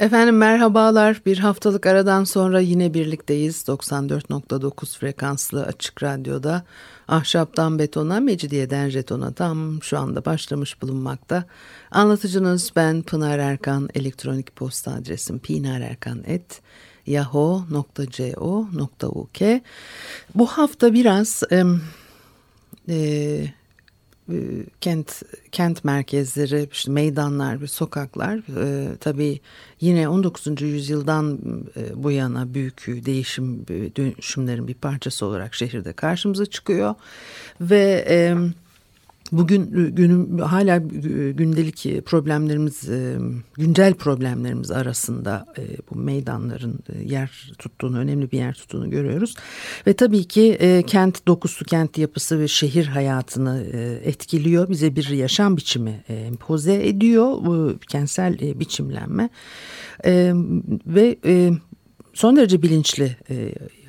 Efendim merhabalar. Bir haftalık aradan sonra yine birlikteyiz. 94.9 frekanslı açık radyoda ahşaptan betona, mecidiyeden jetona tam şu anda başlamış bulunmakta. Anlatıcınız ben Pınar Erkan. Elektronik posta adresim pinarerkan.yahoo.co.uk Bu hafta biraz... E, kent kent merkezleri, işte meydanlar sokaklar e, tabii yine 19. yüzyıldan e, bu yana büyük değişim dönüşümlerin bir parçası olarak şehirde karşımıza çıkıyor ve e, Bugün günüm hala gündelik problemlerimiz, güncel problemlerimiz arasında bu meydanların yer tuttuğunu, önemli bir yer tuttuğunu görüyoruz. Ve tabii ki kent dokusu, kent yapısı ve şehir hayatını etkiliyor. Bize bir yaşam biçimi empoze ediyor bu kentsel biçimlenme. Ve son derece bilinçli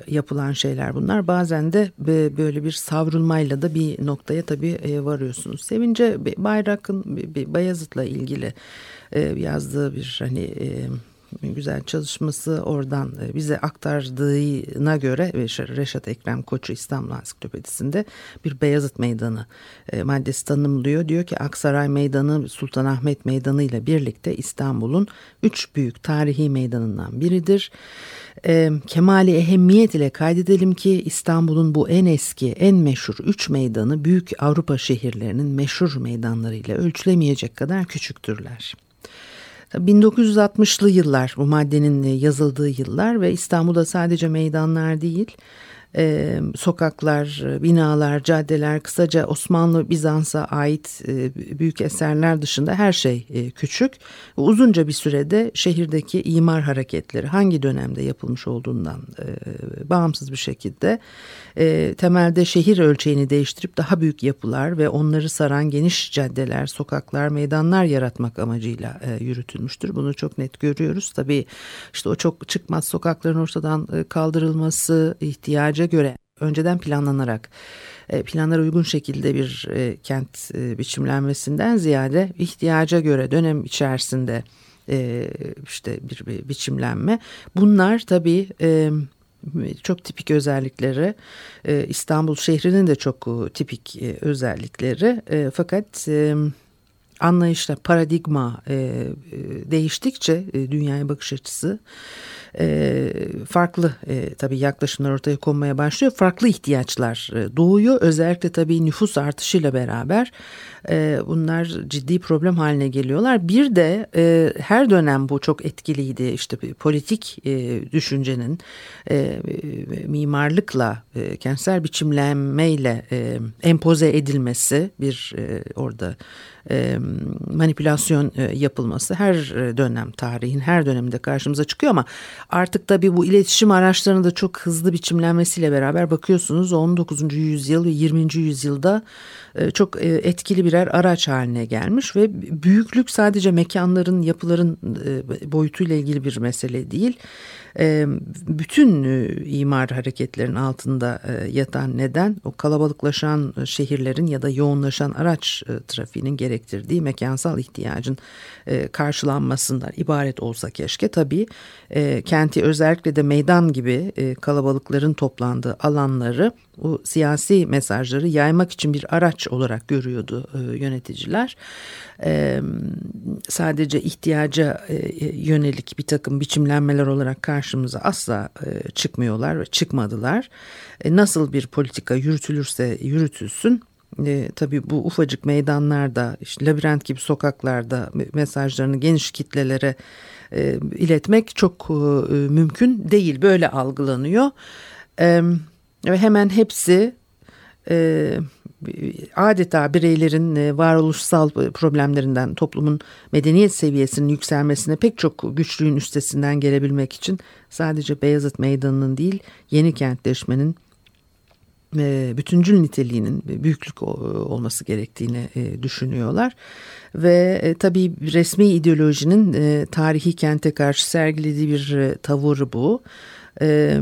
yapılan şeyler bunlar. Bazen de böyle bir savrulmayla da bir noktaya tabii e, varıyorsunuz. Sevince Bayrak'ın Bayazıt'la ilgili e, yazdığı bir hani e, güzel çalışması oradan bize aktardığına göre Reşat Ekrem Koçu İstanbul Ansiklopedisi'nde bir Beyazıt Meydanı maddesi tanımlıyor. Diyor ki Aksaray Meydanı Sultanahmet Meydanı ile birlikte İstanbul'un üç büyük tarihi meydanından biridir e, kemali ehemmiyet ile kaydedelim ki İstanbul'un bu en eski, en meşhur üç meydanı büyük Avrupa şehirlerinin meşhur meydanlarıyla ölçülemeyecek kadar küçüktürler. 1960'lı yıllar bu maddenin yazıldığı yıllar ve İstanbul'da sadece meydanlar değil e, sokaklar, binalar, caddeler, kısaca Osmanlı Bizans'a ait e, büyük eserler dışında her şey e, küçük. Uzunca bir sürede şehirdeki imar hareketleri hangi dönemde yapılmış olduğundan e, bağımsız bir şekilde e, temelde şehir ölçeğini değiştirip daha büyük yapılar ve onları saran geniş caddeler, sokaklar, meydanlar yaratmak amacıyla e, yürütülmüştür. Bunu çok net görüyoruz. Tabii işte o çok çıkmaz sokakların ortadan kaldırılması ihtiyacı ihtiyaca göre önceden planlanarak e, planlara uygun şekilde bir e, kent e, biçimlenmesinden ziyade ihtiyaca göre dönem içerisinde işte bir, biçimlenme. Bunlar tabii çok tipik özellikleri İstanbul şehrinin de çok tipik özellikleri fakat anlayışla paradigma değiştikçe dünyaya bakış açısı e, farklı e, tabii yaklaşımlar ortaya konmaya başlıyor. Farklı ihtiyaçlar e, doğuyor. Özellikle tabii nüfus artışıyla beraber e, bunlar ciddi problem haline geliyorlar. Bir de e, her dönem bu çok etkiliydi. İşte politik e, düşüncenin e, mimarlıkla, e, kentsel biçimlenmeyle e, empoze edilmesi bir e, orada e, manipülasyon e, yapılması her dönem tarihin her döneminde karşımıza çıkıyor ama artık tabii bu iletişim araçlarının da çok hızlı biçimlenmesiyle beraber bakıyorsunuz 19. yüzyıl ve 20. yüzyılda e, çok e, etkili birer araç haline gelmiş ve büyüklük sadece mekanların yapıların e, boyutuyla ilgili bir mesele değil bütün imar hareketlerin altında yatan neden o kalabalıklaşan şehirlerin ya da yoğunlaşan araç trafiğinin gerektirdiği mekansal ihtiyacın karşılanmasından ibaret olsa keşke. Tabii kenti özellikle de meydan gibi kalabalıkların toplandığı alanları o siyasi mesajları yaymak için bir araç olarak görüyordu yöneticiler e, sadece ihtiyaca e, yönelik bir takım biçimlenmeler olarak karşımıza asla e, çıkmıyorlar ve çıkmadılar. E, nasıl bir politika yürütülürse yürütülsün e, tabii bu ufacık meydanlarda, işte labirent gibi sokaklarda mesajlarını geniş kitlelere e, iletmek çok e, mümkün değil. Böyle algılanıyor. E, ve hemen hepsi e, adeta bireylerin e, varoluşsal problemlerinden toplumun medeniyet seviyesinin yükselmesine pek çok güçlüğün üstesinden gelebilmek için sadece Beyazıt Meydanı'nın değil yeni kentleşmenin e, bütüncül niteliğinin büyüklük olması gerektiğini e, düşünüyorlar. Ve e, tabii resmi ideolojinin e, tarihi kente karşı sergilediği bir e, tavır bu. E,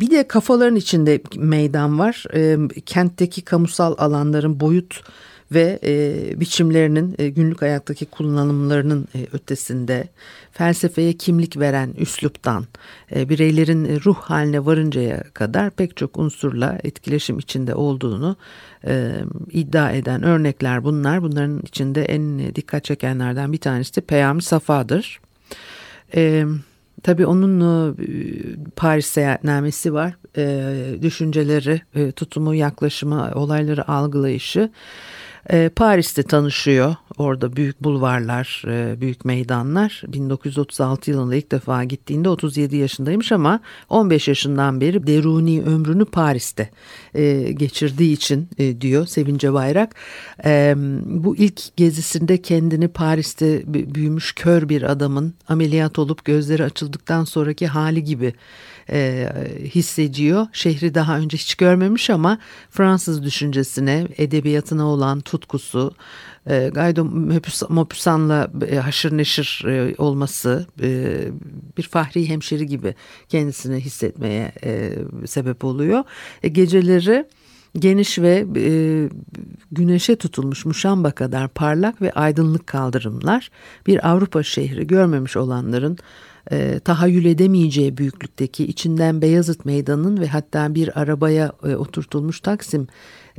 bir de kafaların içinde meydan var. E, kentteki kamusal alanların boyut ve e, biçimlerinin e, günlük hayattaki kullanımlarının e, ötesinde felsefeye kimlik veren üsluptan e, bireylerin e, ruh haline varıncaya kadar pek çok unsurla etkileşim içinde olduğunu e, iddia eden örnekler bunlar. Bunların içinde en dikkat çekenlerden bir tanesi de Peyami Safa'dır. Evet. Tabii onun e, Paris seyahatnamesi var. E, düşünceleri, e, tutumu, yaklaşımı, olayları algılayışı. E, Paris'te tanışıyor. Orada büyük bulvarlar, e, büyük meydanlar. 1936 yılında ilk defa gittiğinde 37 yaşındaymış ama 15 yaşından beri deruni ömrünü Paris'te e, geçirdiği için e, diyor Sevince Bayrak. E, bu ilk gezisinde kendini Paris'te büyümüş kör bir adamın ameliyat olup gözleri açıldıktan sonraki hali gibi e, hissediyor. Şehri daha önce hiç görmemiş ama Fransız düşüncesine, edebiyatına olan tutkusu, e, Gaydo Maupassant'la e, haşır neşir e, olması e, bir fahri hemşeri gibi kendisini hissetmeye e, sebep oluyor. E, geceleri geniş ve e, güneşe tutulmuş muşamba kadar parlak ve aydınlık kaldırımlar bir Avrupa şehri görmemiş olanların e, tahayyül edemeyeceği büyüklükteki içinden Beyazıt Meydanı'nın ve hatta bir arabaya e, oturtulmuş Taksim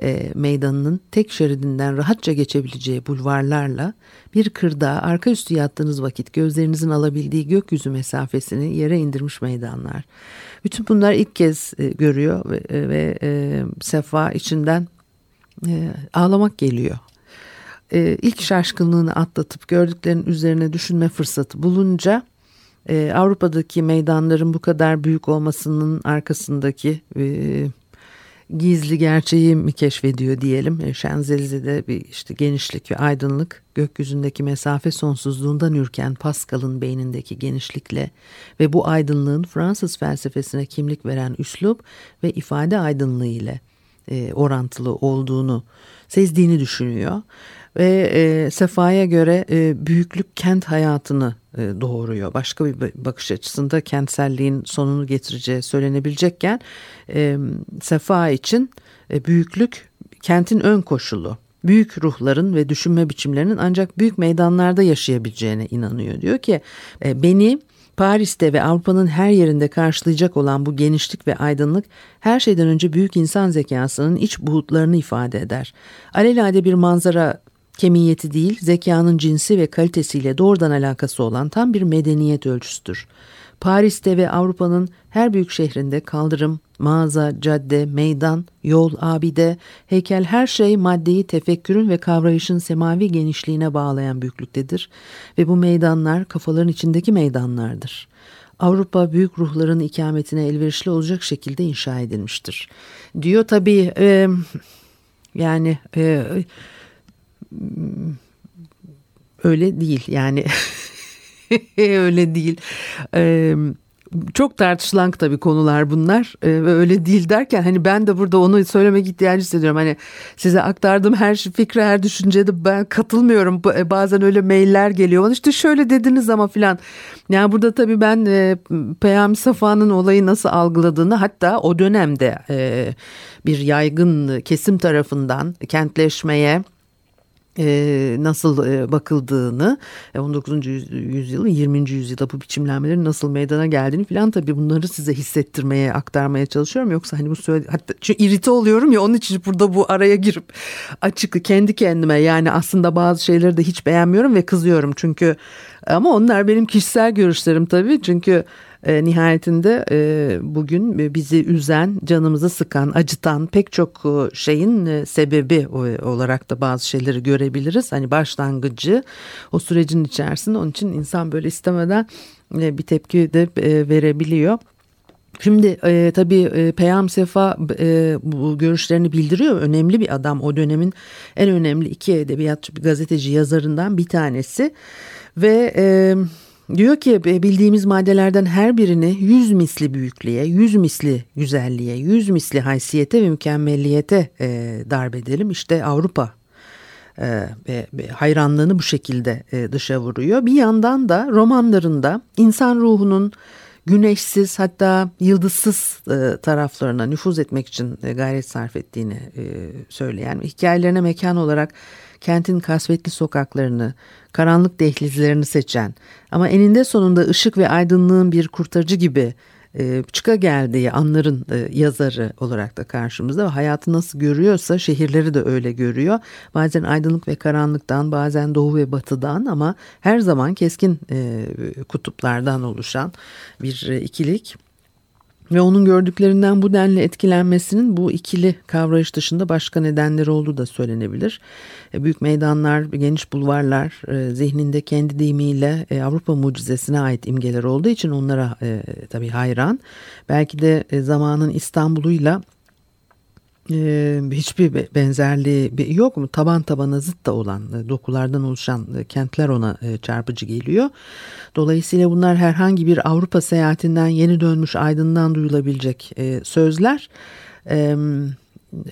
e, Meydanı'nın tek şeridinden rahatça geçebileceği bulvarlarla bir kırda arka üstü yattığınız vakit gözlerinizin alabildiği gökyüzü mesafesini yere indirmiş meydanlar. Bütün bunlar ilk kez e, görüyor ve, e, ve e, Sefa içinden e, ağlamak geliyor. E, ilk şaşkınlığını atlatıp gördüklerinin üzerine düşünme fırsatı bulunca e, Avrupa'daki meydanların bu kadar büyük olmasının arkasındaki e, gizli gerçeği mi keşfediyor diyelim. E, Şenzelize'de bir işte genişlik ve aydınlık gökyüzündeki mesafe sonsuzluğundan ürken Pascal'ın beynindeki genişlikle ve bu aydınlığın Fransız felsefesine kimlik veren üslup ve ifade aydınlığı ile e, orantılı olduğunu sezdiğini düşünüyor ve e, Sefa'ya göre e, büyüklük kent hayatını e, doğuruyor. Başka bir bakış açısında kentselliğin sonunu getireceği söylenebilecekken e, Sefa için e, büyüklük kentin ön koşulu. Büyük ruhların ve düşünme biçimlerinin ancak büyük meydanlarda yaşayabileceğine inanıyor. Diyor ki e, beni Paris'te ve Avrupa'nın her yerinde karşılayacak olan bu genişlik ve aydınlık her şeyden önce büyük insan zekasının iç buğutlarını ifade eder. Alelade bir manzara Kemiyeti değil, zekanın cinsi ve kalitesiyle doğrudan alakası olan tam bir medeniyet ölçüsüdür. Paris'te ve Avrupa'nın her büyük şehrinde kaldırım, mağaza, cadde, meydan, yol, abide, heykel her şey maddeyi tefekkürün ve kavrayışın semavi genişliğine bağlayan büyüklüktedir ve bu meydanlar kafaların içindeki meydanlardır. Avrupa büyük ruhların ikametine elverişli olacak şekilde inşa edilmiştir. Diyor tabii e, yani e, öyle değil yani öyle değil. Çok tartışılan tabii konular bunlar ve öyle değil derken hani ben de burada onu söylemek ihtiyacı hissediyorum. Hani size aktardığım her şey, fikre her düşüncede ben katılmıyorum. E, bazen öyle mailler geliyor bana işte şöyle dediniz ama filan. Yani burada tabii ben Peyami Safa'nın olayı nasıl algıladığını hatta o dönemde bir yaygın kesim tarafından kentleşmeye e, nasıl e, bakıldığını 19. E, yüzyılın 20. yüzyılda bu biçimlenmelerin nasıl meydana geldiğini falan tabii bunları size hissettirmeye aktarmaya çalışıyorum yoksa hani bu söyle hatta çünkü irite oluyorum ya onun için burada bu araya girip açık kendi kendime yani aslında bazı şeyleri de hiç beğenmiyorum ve kızıyorum çünkü ama onlar benim kişisel görüşlerim tabii çünkü e, nihayetinde e, bugün bizi üzen, canımızı sıkan, acıtan pek çok e, şeyin e, sebebi olarak da bazı şeyleri görebiliriz. Hani başlangıcı o sürecin içerisinde onun için insan böyle istemeden e, bir tepki de e, verebiliyor. Şimdi e, tabii e, Peyam Sefa e, bu görüşlerini bildiriyor. Önemli bir adam o dönemin en önemli iki edebiyatçı gazeteci yazarından bir tanesi. Ve e, diyor ki bildiğimiz maddelerden her birini yüz misli büyüklüğe, yüz misli güzelliğe, yüz misli haysiyete ve mükemmelliyete e, darbedelim. İşte Avrupa e, ve hayranlığını bu şekilde e, dışa vuruyor. Bir yandan da romanlarında insan ruhunun güneşsiz hatta yıldızsız e, taraflarına nüfuz etmek için e, gayret sarf ettiğini e, söyleyen hikayelerine mekan olarak kentin kasvetli sokaklarını, karanlık dehlizlerini seçen ama eninde sonunda ışık ve aydınlığın bir kurtarıcı gibi e, çıka geldiği anların e, yazarı olarak da karşımızda ve hayatı nasıl görüyorsa şehirleri de öyle görüyor. Bazen aydınlık ve karanlıktan bazen doğu ve batıdan ama her zaman keskin e, kutuplardan oluşan bir ikilik. Ve onun gördüklerinden bu denli etkilenmesinin bu ikili kavrayış dışında başka nedenleri olduğu da söylenebilir. E, büyük meydanlar, geniş bulvarlar e, zihninde kendi deyimiyle e, Avrupa mucizesine ait imgeler olduğu için onlara tabii hayran. Belki de zamanın İstanbul'uyla hiçbir benzerliği yok mu? Taban tabana zıt da olan e, dokulardan oluşan e, kentler ona e, çarpıcı geliyor. Dolayısıyla bunlar herhangi bir Avrupa seyahatinden yeni dönmüş aydından duyulabilecek sözler.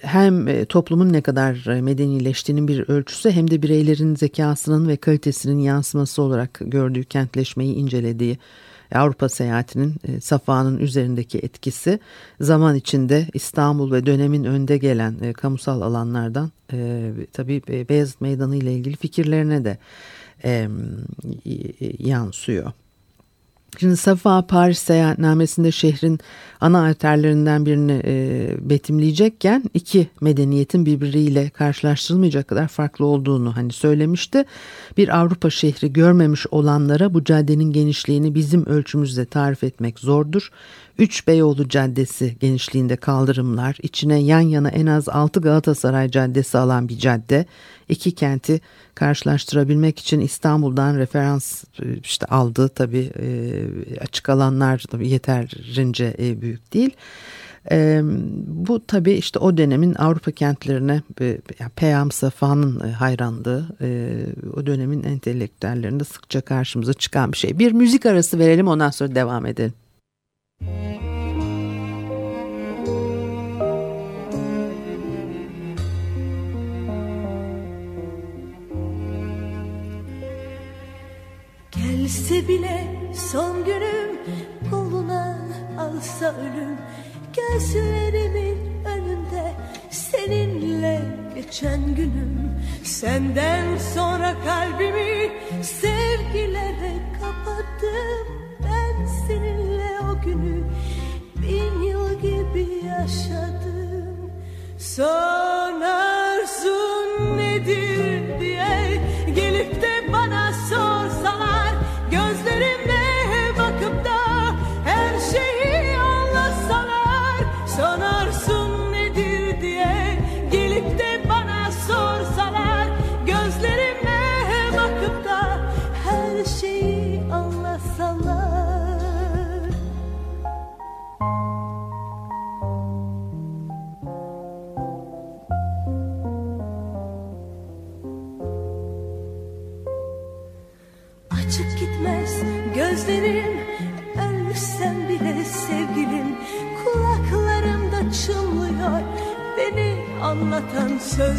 Hem toplumun ne kadar medenileştiğinin bir ölçüsü hem de bireylerin zekasının ve kalitesinin yansıması olarak gördüğü kentleşmeyi incelediği Avrupa seyahatinin e, Safa'nın üzerindeki etkisi zaman içinde İstanbul ve dönemin önde gelen e, kamusal alanlardan e, tabii Beyazıt Meydanı ile ilgili fikirlerine de yansıyor. Şimdi Safa Paris seyahatnamesinde şehrin ana arterlerinden birini e, betimleyecekken iki medeniyetin birbiriyle karşılaştırılmayacak kadar farklı olduğunu hani söylemişti. Bir Avrupa şehri görmemiş olanlara bu caddenin genişliğini bizim ölçümüzde tarif etmek zordur. Üç Beyoğlu Caddesi genişliğinde kaldırımlar, içine yan yana en az altı Galatasaray Caddesi alan bir cadde. İki kenti karşılaştırabilmek için İstanbul'dan referans e, işte aldı tabii e, açık alanlar yeterince e, büyük değil. E, bu tabii işte o dönemin Avrupa kentlerine e, Peyam Safa'nın hayranlığı e, o dönemin entelektüellerinde sıkça karşımıza çıkan bir şey. Bir müzik arası verelim ondan sonra devam edelim. Gelse bile son günüm koluna alsa ölüm. Gözlerimin önünde seninle geçen günüm. Senden sonra kalbimi sevgilere yaşadım. Son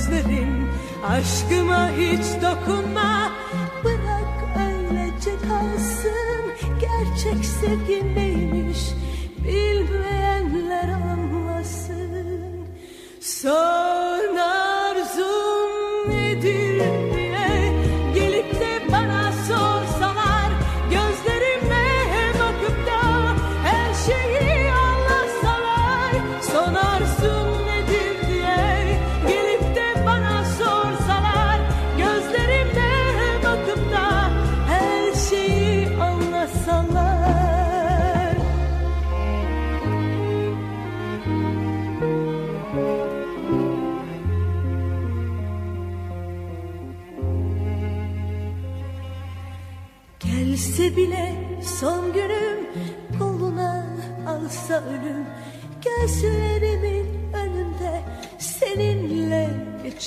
sözlerim Aşkıma hiç dokunma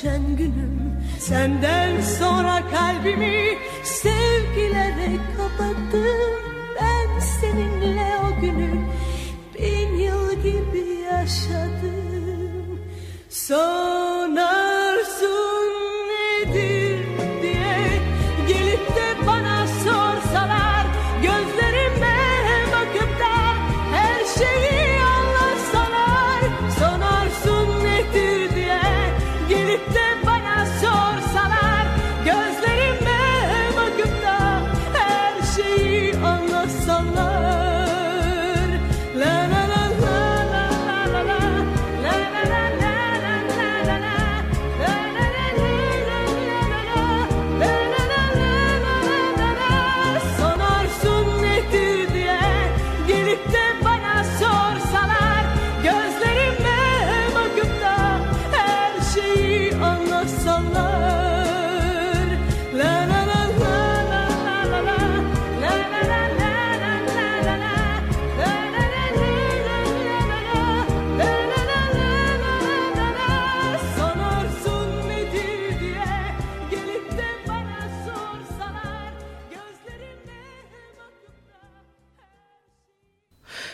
geçen günüm. Senden sonra kalbimi sevgilere kapattım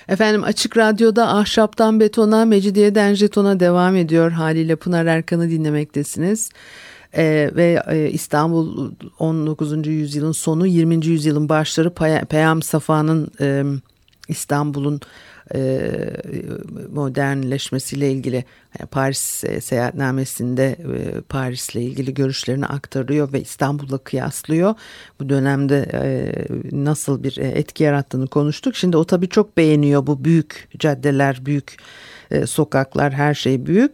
Efendim Açık Radyo'da Ahşaptan Betona, Mecidiyeden Jeton'a devam ediyor. Haliyle Pınar Erkan'ı dinlemektesiniz. Ee, ve e, İstanbul 19. yüzyılın sonu 20. yüzyılın başları Pay- Peyam Safa'nın e, İstanbul'un e, modernleşmesiyle ilgili Paris e, seyahatnamesinde e, Paris'le ilgili görüşlerini aktarıyor ve İstanbul'la kıyaslıyor. Bu dönemde e, nasıl bir etki yarattığını konuştuk. Şimdi o tabii çok beğeniyor bu büyük caddeler, büyük sokaklar, her şey büyük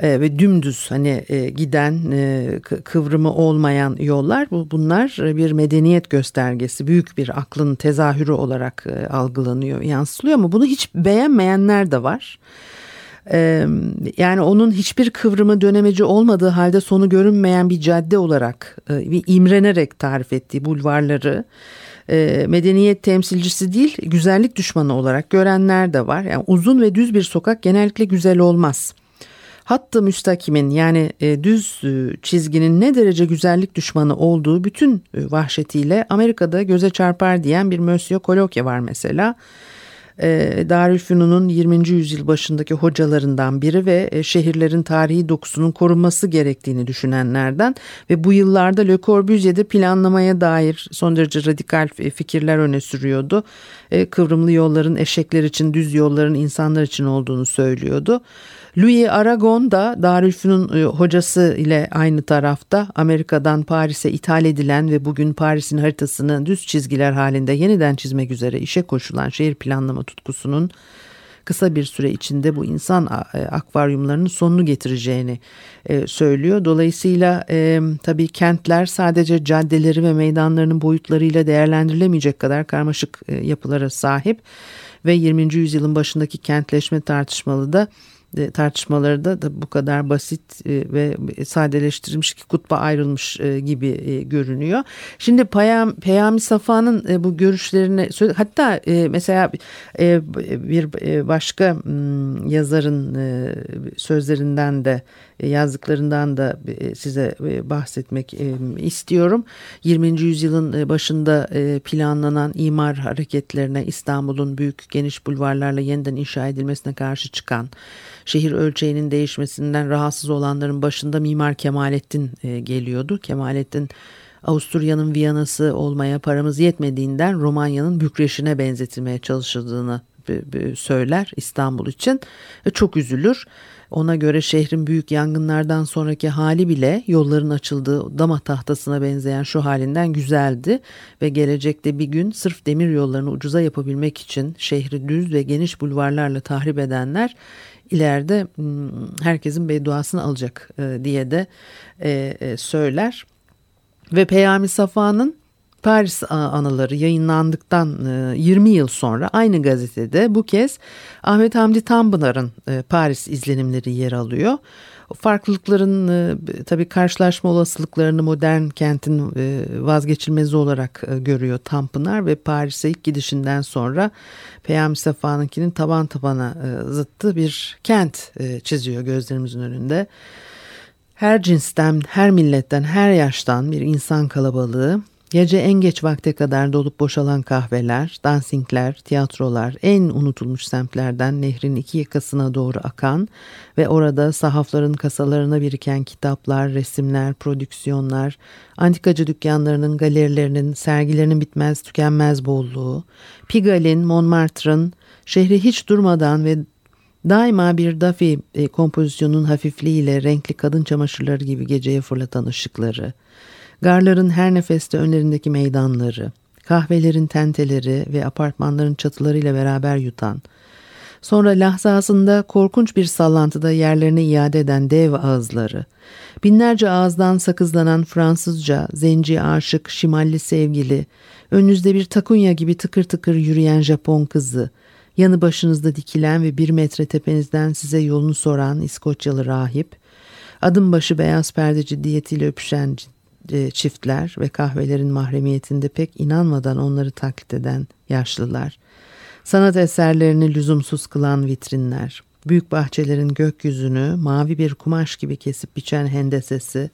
e, ve dümdüz hani e, giden e, kı- kıvrımı olmayan yollar bu bunlar e, bir medeniyet göstergesi büyük bir aklın tezahürü olarak e, algılanıyor yansıtılıyor ama bunu hiç beğenmeyenler de var. E, yani onun hiçbir kıvrımı dönemeci olmadığı halde sonu görünmeyen bir cadde olarak e, bir imrenerek tarif ettiği bulvarları medeniyet temsilcisi değil güzellik düşmanı olarak görenler de var. Yani uzun ve düz bir sokak genellikle güzel olmaz. Hattı müstakimin yani e, düz e, çizginin ne derece güzellik düşmanı olduğu bütün e, vahşetiyle Amerika'da göze çarpar diyen bir Monsieur Colloque var mesela. E, Darülfünun'un 20. yüzyıl başındaki hocalarından biri ve e, şehirlerin tarihi dokusunun korunması gerektiğini düşünenlerden ve bu yıllarda Le Corbusier'de planlamaya dair son derece radikal e, fikirler öne sürüyordu. E, kıvrımlı yolların eşekler için düz yolların insanlar için olduğunu söylüyordu. Louis Aragon da Darülfünun hocası ile aynı tarafta Amerika'dan Paris'e ithal edilen ve bugün Paris'in haritasını düz çizgiler halinde yeniden çizmek üzere işe koşulan şehir planlama tutkusunun kısa bir süre içinde bu insan e, akvaryumlarının sonunu getireceğini e, söylüyor. Dolayısıyla e, tabii kentler sadece caddeleri ve meydanlarının boyutlarıyla değerlendirilemeyecek kadar karmaşık yapılara sahip ve 20. yüzyılın başındaki kentleşme tartışmalı da tartışmaları da, da bu kadar basit e, ve sadeleştirilmiş ki kutba ayrılmış e, gibi e, görünüyor. Şimdi Peyam, Peyami Safa'nın bu görüşlerine hatta mesela bir başka yazarın sözlerinden de yazdıklarından da size bahsetmek istiyorum. 20. yüzyılın başında planlanan imar hareketlerine İstanbul'un büyük geniş bulvarlarla yeniden inşa edilmesine karşı çıkan şehir ölçeğinin değişmesinden rahatsız olanların başında Mimar Kemalettin e, geliyordu. Kemalettin Avusturya'nın Viyana'sı olmaya paramız yetmediğinden Romanya'nın Bükreş'ine benzetilmeye çalışıldığını söyler İstanbul için. E, çok üzülür. Ona göre şehrin büyük yangınlardan sonraki hali bile yolların açıldığı dama tahtasına benzeyen şu halinden güzeldi ve gelecekte bir gün sırf demir yollarını ucuza yapabilmek için şehri düz ve geniş bulvarlarla tahrip edenler ileride herkesin bedduasını alacak e, diye de e, e, söyler. Ve Peyami Safa'nın Paris anıları yayınlandıktan e, 20 yıl sonra aynı gazetede bu kez Ahmet Hamdi Tanpınar'ın Paris izlenimleri yer alıyor. Farklılıkların e, tabii karşılaşma olasılıklarını modern kentin e, vazgeçilmezi olarak e, görüyor Tanpınar ve Paris'e ilk gidişinden sonra Peyami Safa'nınkinin taban tabana e, zıttı bir kent çiziyor gözlerimizin önünde. Her cinsten, her milletten, her yaştan bir insan kalabalığı Gece en geç vakte kadar dolup boşalan kahveler, dansingler, tiyatrolar en unutulmuş semtlerden nehrin iki yakasına doğru akan ve orada sahafların kasalarına biriken kitaplar, resimler, prodüksiyonlar, antikacı dükkanlarının, galerilerinin, sergilerinin bitmez tükenmez bolluğu, Pigalle, Montmartre'ın şehri hiç durmadan ve Daima bir Duffy e, kompozisyonun hafifliğiyle renkli kadın çamaşırları gibi geceye fırlatan ışıkları, garların her nefeste önlerindeki meydanları, kahvelerin tenteleri ve apartmanların çatılarıyla beraber yutan, sonra lahzasında korkunç bir sallantıda yerlerine iade eden dev ağızları, binlerce ağızdan sakızlanan Fransızca, zenci aşık, şimalli sevgili, önünüzde bir takunya gibi tıkır tıkır yürüyen Japon kızı, yanı başınızda dikilen ve bir metre tepenizden size yolunu soran İskoçyalı rahip, adım başı beyaz perde ciddiyetiyle öpüşen e, çiftler ve kahvelerin mahremiyetinde pek inanmadan onları taklit eden yaşlılar, sanat eserlerini lüzumsuz kılan vitrinler, büyük bahçelerin gökyüzünü mavi bir kumaş gibi kesip biçen hendesesi,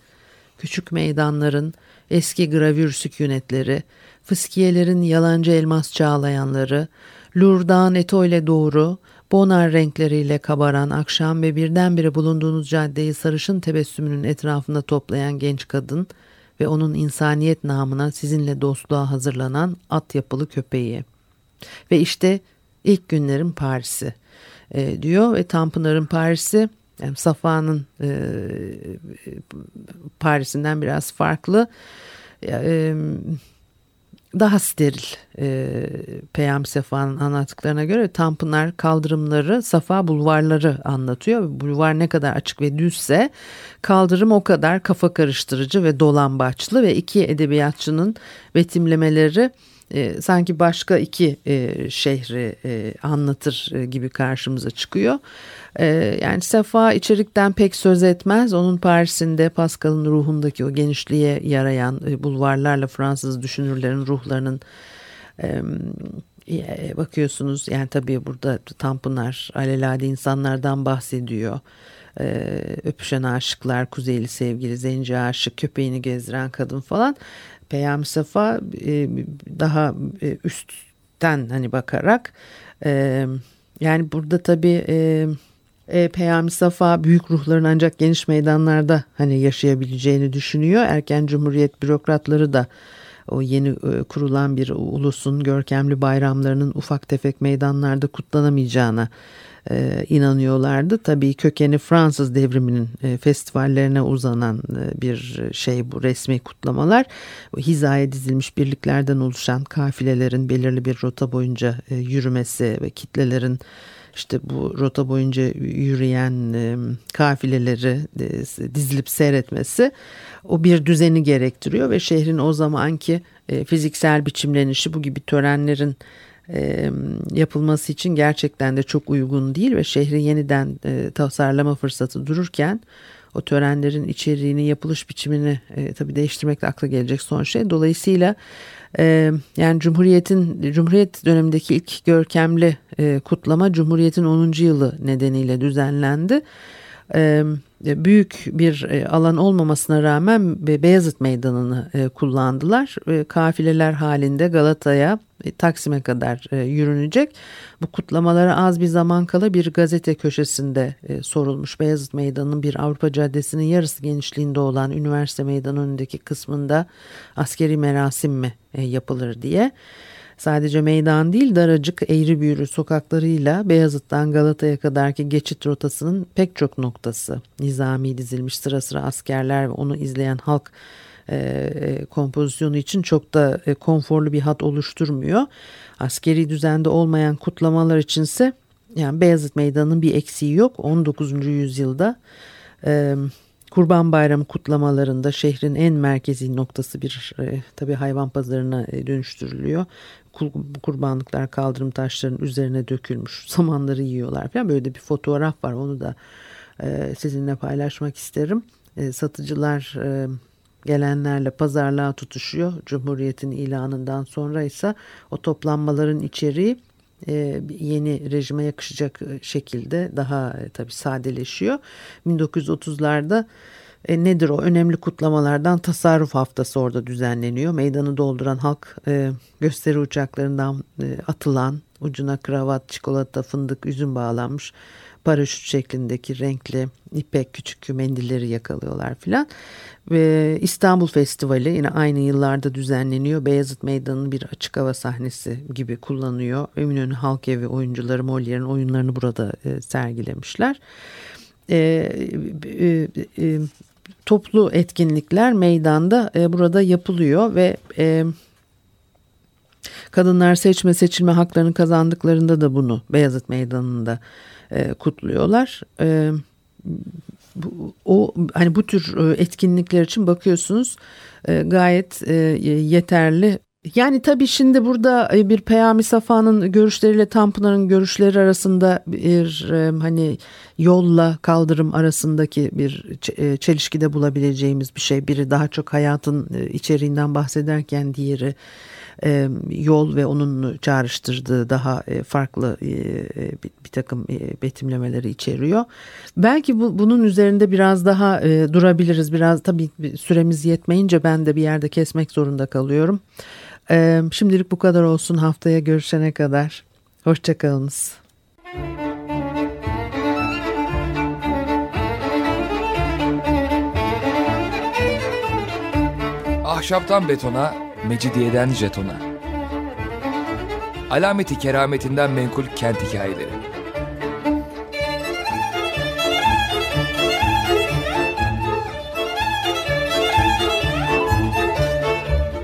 küçük meydanların eski gravür sükunetleri, fıskiyelerin yalancı elmas çağlayanları, Lourdes'dan Eto doğru, bonar renkleriyle kabaran akşam ve birdenbire bulunduğunuz caddeyi sarışın tebessümünün etrafında toplayan genç kadın ve onun insaniyet namına sizinle dostluğa hazırlanan at yapılı köpeği. Ve işte ilk günlerin Paris'i e, diyor ve Tanpınar'ın Paris'i yani Safa'nın e, Paris'inden biraz farklı. E, daha steril e, Peyami Sefa'nın anlattıklarına göre Tanpınar kaldırımları Safa bulvarları anlatıyor. Bulvar ne kadar açık ve düzse kaldırım o kadar kafa karıştırıcı ve dolambaçlı ve iki edebiyatçının betimlemeleri e, sanki başka iki e, şehri e, anlatır e, gibi karşımıza çıkıyor. E, yani Sefa içerikten pek söz etmez. Onun Paris'inde Pascal'ın ruhundaki o genişliğe yarayan e, bulvarlarla Fransız düşünürlerin ruhlarının e, bakıyorsunuz yani tabii burada Tanpınar alelade insanlardan bahsediyor. Ee, öpüşen aşıklar, kuzeyli sevgili, zenci aşık, köpeğini gezdiren kadın falan. Peyami Safa e, daha e, üstten hani bakarak e, yani burada tabii e, e, Peyami Safa büyük ruhların ancak geniş meydanlarda hani yaşayabileceğini düşünüyor. Erken Cumhuriyet bürokratları da o yeni e, kurulan bir ulusun görkemli bayramlarının ufak tefek meydanlarda kutlanamayacağına e, inanıyorlardı. Tabii kökeni Fransız devriminin e, festivallerine uzanan e, bir şey bu resmi kutlamalar. Hizaya dizilmiş birliklerden oluşan kafilelerin belirli bir rota boyunca e, yürümesi ve kitlelerin işte bu rota boyunca yürüyen e, kafileleri e, dizilip seyretmesi o bir düzeni gerektiriyor ve şehrin o zamanki e, fiziksel biçimlenişi bu gibi törenlerin e, yapılması için gerçekten de çok uygun değil ve şehri yeniden e, tasarlama fırsatı dururken o törenlerin içeriğini, yapılış biçimini e, tabii değiştirmek de akla gelecek son şey. Dolayısıyla e, yani Cumhuriyet'in Cumhuriyet dönemindeki ilk görkemli e, kutlama Cumhuriyet'in 10. yılı nedeniyle düzenlendi. E, büyük bir e, alan olmamasına rağmen Beyazıt Meydanı'nı e, kullandılar. Kafileler halinde Galata'ya, Taksim'e kadar yürünecek. Bu kutlamalara az bir zaman kala bir gazete köşesinde sorulmuş. Beyazıt Meydanı'nın bir Avrupa Caddesi'nin yarısı genişliğinde olan üniversite meydanı önündeki kısmında askeri merasim mi yapılır diye. Sadece meydan değil daracık eğri büğrü sokaklarıyla Beyazıt'tan Galata'ya kadarki geçit rotasının pek çok noktası. Nizami dizilmiş sıra sıra askerler ve onu izleyen halk e, kompozisyonu için çok da e, konforlu bir hat oluşturmuyor. Askeri düzende olmayan kutlamalar içinse yani Beyazıt Meydanı'nın bir eksiği yok. 19. yüzyılda e, Kurban Bayramı kutlamalarında şehrin en merkezi noktası bir e, tabii hayvan pazarına e, dönüştürülüyor kurbanlıklar kaldırım taşlarının üzerine dökülmüş samanları yiyorlar falan böyle bir fotoğraf var onu da e, sizinle paylaşmak isterim. E, satıcılar e, gelenlerle pazarlığa tutuşuyor. Cumhuriyet'in ilanından sonra ise o toplanmaların içeriği e, yeni rejime yakışacak şekilde daha e, tabii sadeleşiyor. 1930'larda E, nedir o? Önemli kutlamalardan tasarruf haftası orada düzenleniyor. Meydanı dolduran halk e, gösteri uçaklarından e, atılan ucuna kravat, çikolata, fındık, üzüm bağlanmış paraşüt şeklindeki renkli ipek küçük mendilleri yakalıyorlar filan. Ve İstanbul Festivali yine aynı yıllarda düzenleniyor. Beyazıt Meydanı'nı bir açık hava sahnesi gibi kullanıyor. Eminönü Halk Evi oyuncuları Molière'in oyunlarını burada e, sergilemişler. E, e, toplu etkinlikler meydanda e, burada yapılıyor ve e, kadınlar seçme seçilme haklarını kazandıklarında da bunu Beyazıt Meydanı'nda e, kutluyorlar. E, bu, o hani bu tür e, etkinlikler için bakıyorsunuz e, gayet e, yeterli. Yani tabii şimdi burada e, bir Peyami Safa'nın görüşleriyle Tanpınar'ın görüşleri arasında bir e, hani yolla kaldırım arasındaki bir e, çelişkide bulabileceğimiz bir şey. Biri daha çok hayatın içeriğinden bahsederken diğeri yol ve onun çağrıştırdığı daha farklı bir, takım betimlemeleri içeriyor. Belki bu, bunun üzerinde biraz daha durabiliriz. Biraz tabii süremiz yetmeyince ben de bir yerde kesmek zorunda kalıyorum. E, şimdilik bu kadar olsun. Haftaya görüşene kadar. Hoşçakalınız. Ahşaptan betona, Mecidiyeden jetona. Alameti kerametinden menkul kent hikayeleri.